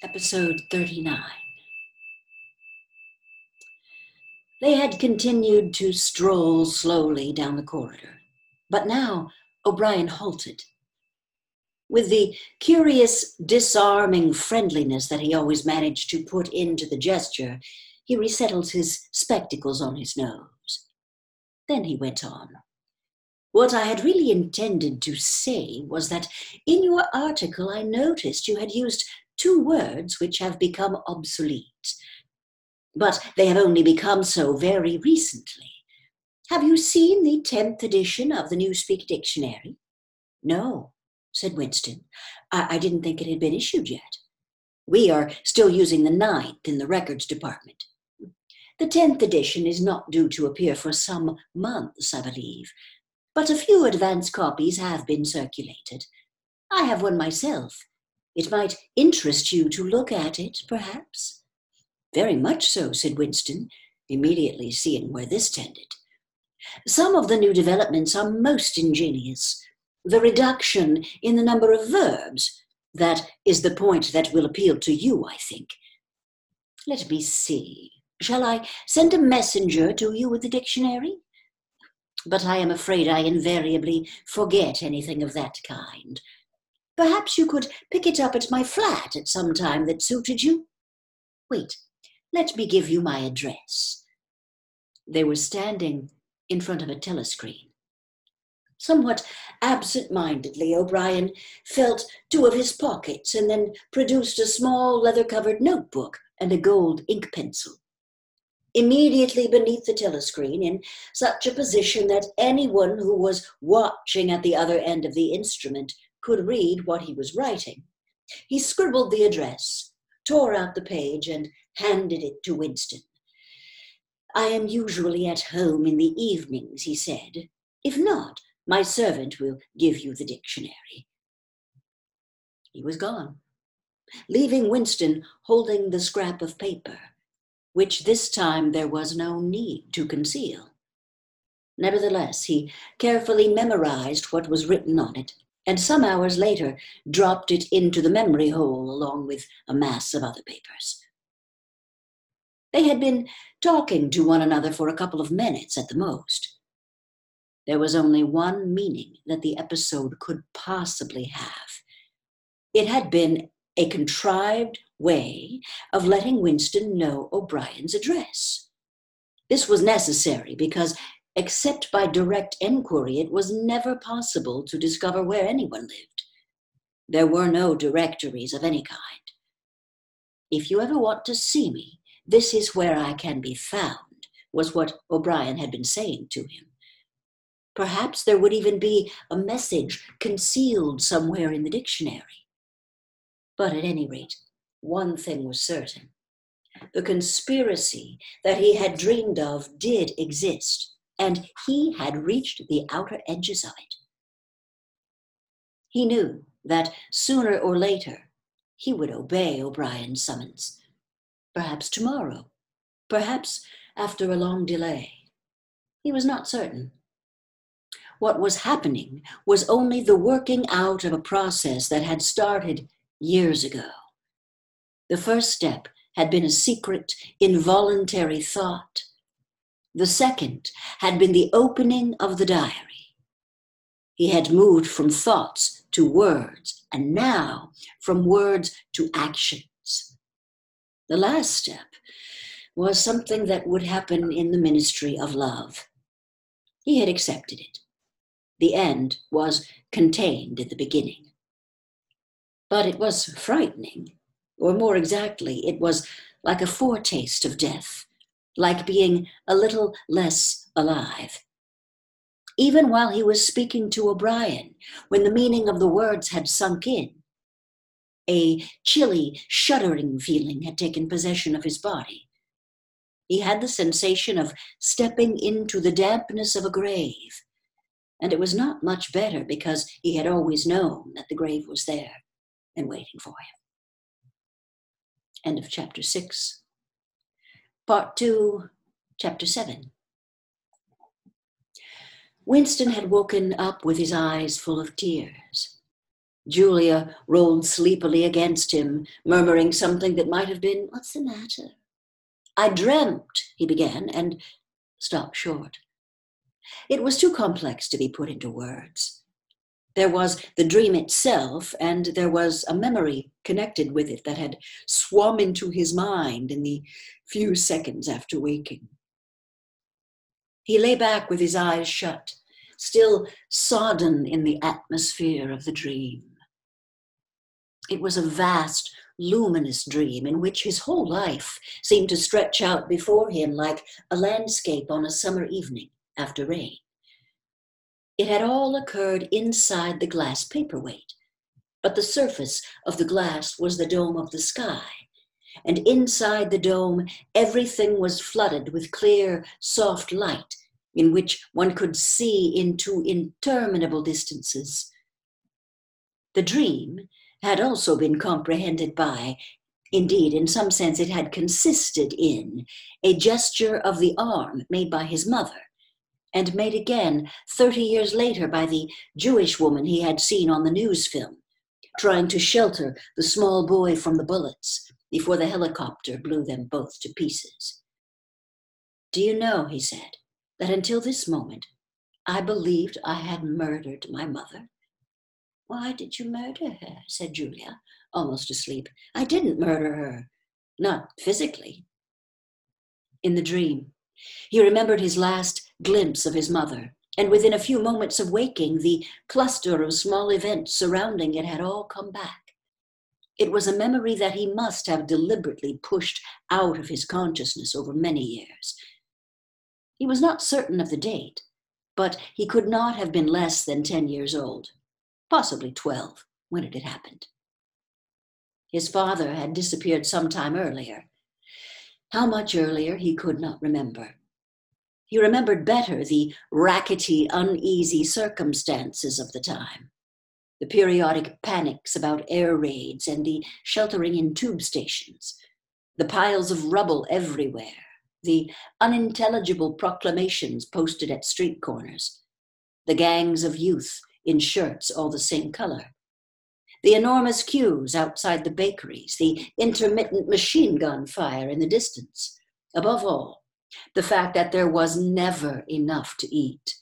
Episode 39. They had continued to stroll slowly down the corridor, but now O'Brien halted. With the curious, disarming friendliness that he always managed to put into the gesture, he resettled his spectacles on his nose. Then he went on. What I had really intended to say was that in your article I noticed you had used two words which have become obsolete. But they have only become so very recently. Have you seen the 10th edition of the Newspeak Dictionary? No, said Winston. I, I didn't think it had been issued yet. We are still using the ninth in the records department. The 10th edition is not due to appear for some months, I believe, but a few advance copies have been circulated. I have one myself, it might interest you to look at it, perhaps. Very much so, said Winston, immediately seeing where this tended. Some of the new developments are most ingenious. The reduction in the number of verbs, that is the point that will appeal to you, I think. Let me see. Shall I send a messenger to you with the dictionary? But I am afraid I invariably forget anything of that kind. Perhaps you could pick it up at my flat at some time that suited you. Wait, let me give you my address. They were standing in front of a telescreen. Somewhat absent mindedly, O'Brien felt two of his pockets and then produced a small leather covered notebook and a gold ink pencil. Immediately beneath the telescreen, in such a position that anyone who was watching at the other end of the instrument could read what he was writing. He scribbled the address, tore out the page, and handed it to Winston. I am usually at home in the evenings, he said. If not, my servant will give you the dictionary. He was gone, leaving Winston holding the scrap of paper, which this time there was no need to conceal. Nevertheless, he carefully memorized what was written on it and some hours later dropped it into the memory hole along with a mass of other papers. They had been talking to one another for a couple of minutes at the most. There was only one meaning that the episode could possibly have. It had been a contrived way of letting Winston know O'Brien's address. This was necessary because Except by direct enquiry, it was never possible to discover where anyone lived. There were no directories of any kind. If you ever want to see me, this is where I can be found, was what O'Brien had been saying to him. Perhaps there would even be a message concealed somewhere in the dictionary. But at any rate, one thing was certain. The conspiracy that he had dreamed of did exist, and he had reached the outer edges of it. He knew that sooner or later he would obey O'Brien's summons. Perhaps tomorrow, perhaps after a long delay. He was not certain. What was happening was only the working out of a process that had started years ago. The first step had been a secret, involuntary thought the second had been the opening of the diary. He had moved from thoughts to words, and now from words to actions. The last step was something that would happen in the ministry of love. He had accepted it. The end was contained in the beginning. But it was frightening, or more exactly, it was like a foretaste of death like being a little less alive. Even while he was speaking to O'Brien, when the meaning of the words had sunk in, a chilly, shuddering feeling had taken possession of his body. He had the sensation of stepping into the dampness of a grave, and it was not much better because he had always known that the grave was there and waiting for him. End of chapter 6. Part 2, Chapter 7. Winston had woken up with his eyes full of tears. Julia rolled sleepily against him, murmuring something that might have been, What's the matter? I dreamt, he began, and stopped short. It was too complex to be put into words. There was the dream itself, and there was a memory connected with it that had swum into his mind in the few seconds after waking. He lay back with his eyes shut, still sodden in the atmosphere of the dream. It was a vast, luminous dream in which his whole life seemed to stretch out before him like a landscape on a summer evening after rain. It had all occurred inside the glass paperweight, but the surface of the glass was the dome of the sky. And inside the dome, everything was flooded with clear, soft light in which one could see into interminable distances. The dream had also been comprehended by, indeed, in some sense, it had consisted in a gesture of the arm made by his mother, and made again 30 years later by the Jewish woman he had seen on the news film, trying to shelter the small boy from the bullets before the helicopter blew them both to pieces. Do you know, he said, that until this moment, I believed I had murdered my mother? Why did you murder her? said Julia, almost asleep. I didn't murder her. Not physically. In the dream, he remembered his last glimpse of his mother, and within a few moments of waking, the cluster of small events surrounding it had all come back. It was a memory that he must have deliberately pushed out of his consciousness over many years. He was not certain of the date, but he could not have been less than 10 years old possibly 12, when it had happened. His father had disappeared some time earlier. How much earlier he could not remember. He remembered better the rackety, uneasy circumstances of the time. The periodic panics about air raids and the sheltering in tube stations, the piles of rubble everywhere, the unintelligible proclamations posted at street corners, the gangs of youth in shirts all the same color. The enormous queues outside the bakeries, the intermittent machine gun fire in the distance. Above all, the fact that there was never enough to eat.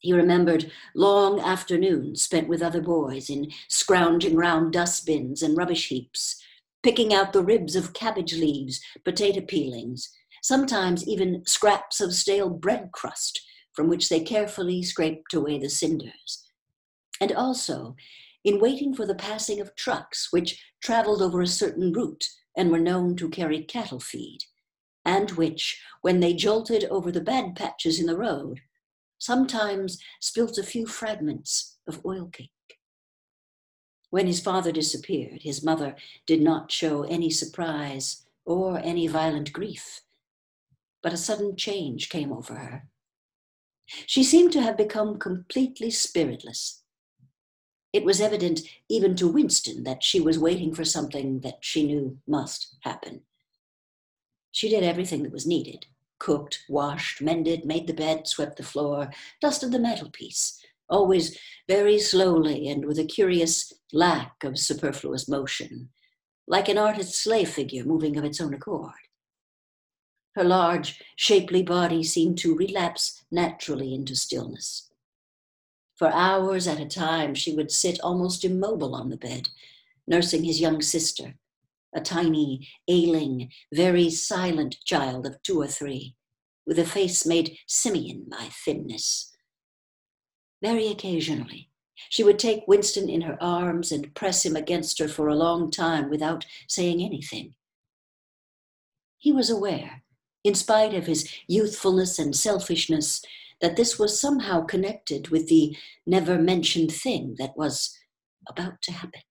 He remembered long afternoons spent with other boys in scrounging round dustbins and rubbish heaps, picking out the ribs of cabbage leaves, potato peelings, sometimes even scraps of stale bread crust from which they carefully scraped away the cinders. And also, in waiting for the passing of trucks which traveled over a certain route and were known to carry cattle feed, and which, when they jolted over the bad patches in the road, sometimes spilt a few fragments of oil cake. When his father disappeared, his mother did not show any surprise or any violent grief, but a sudden change came over her. She seemed to have become completely spiritless. It was evident even to Winston that she was waiting for something that she knew must happen. She did everything that was needed cooked, washed, mended, made the bed, swept the floor, dusted the mantelpiece, always very slowly and with a curious lack of superfluous motion, like an artist's lay figure moving of its own accord. Her large, shapely body seemed to relapse naturally into stillness. For hours at a time, she would sit almost immobile on the bed, nursing his young sister, a tiny, ailing, very silent child of two or three, with a face made simian by thinness. Very occasionally, she would take Winston in her arms and press him against her for a long time without saying anything. He was aware in spite of his youthfulness and selfishness, that this was somehow connected with the never mentioned thing that was about to happen.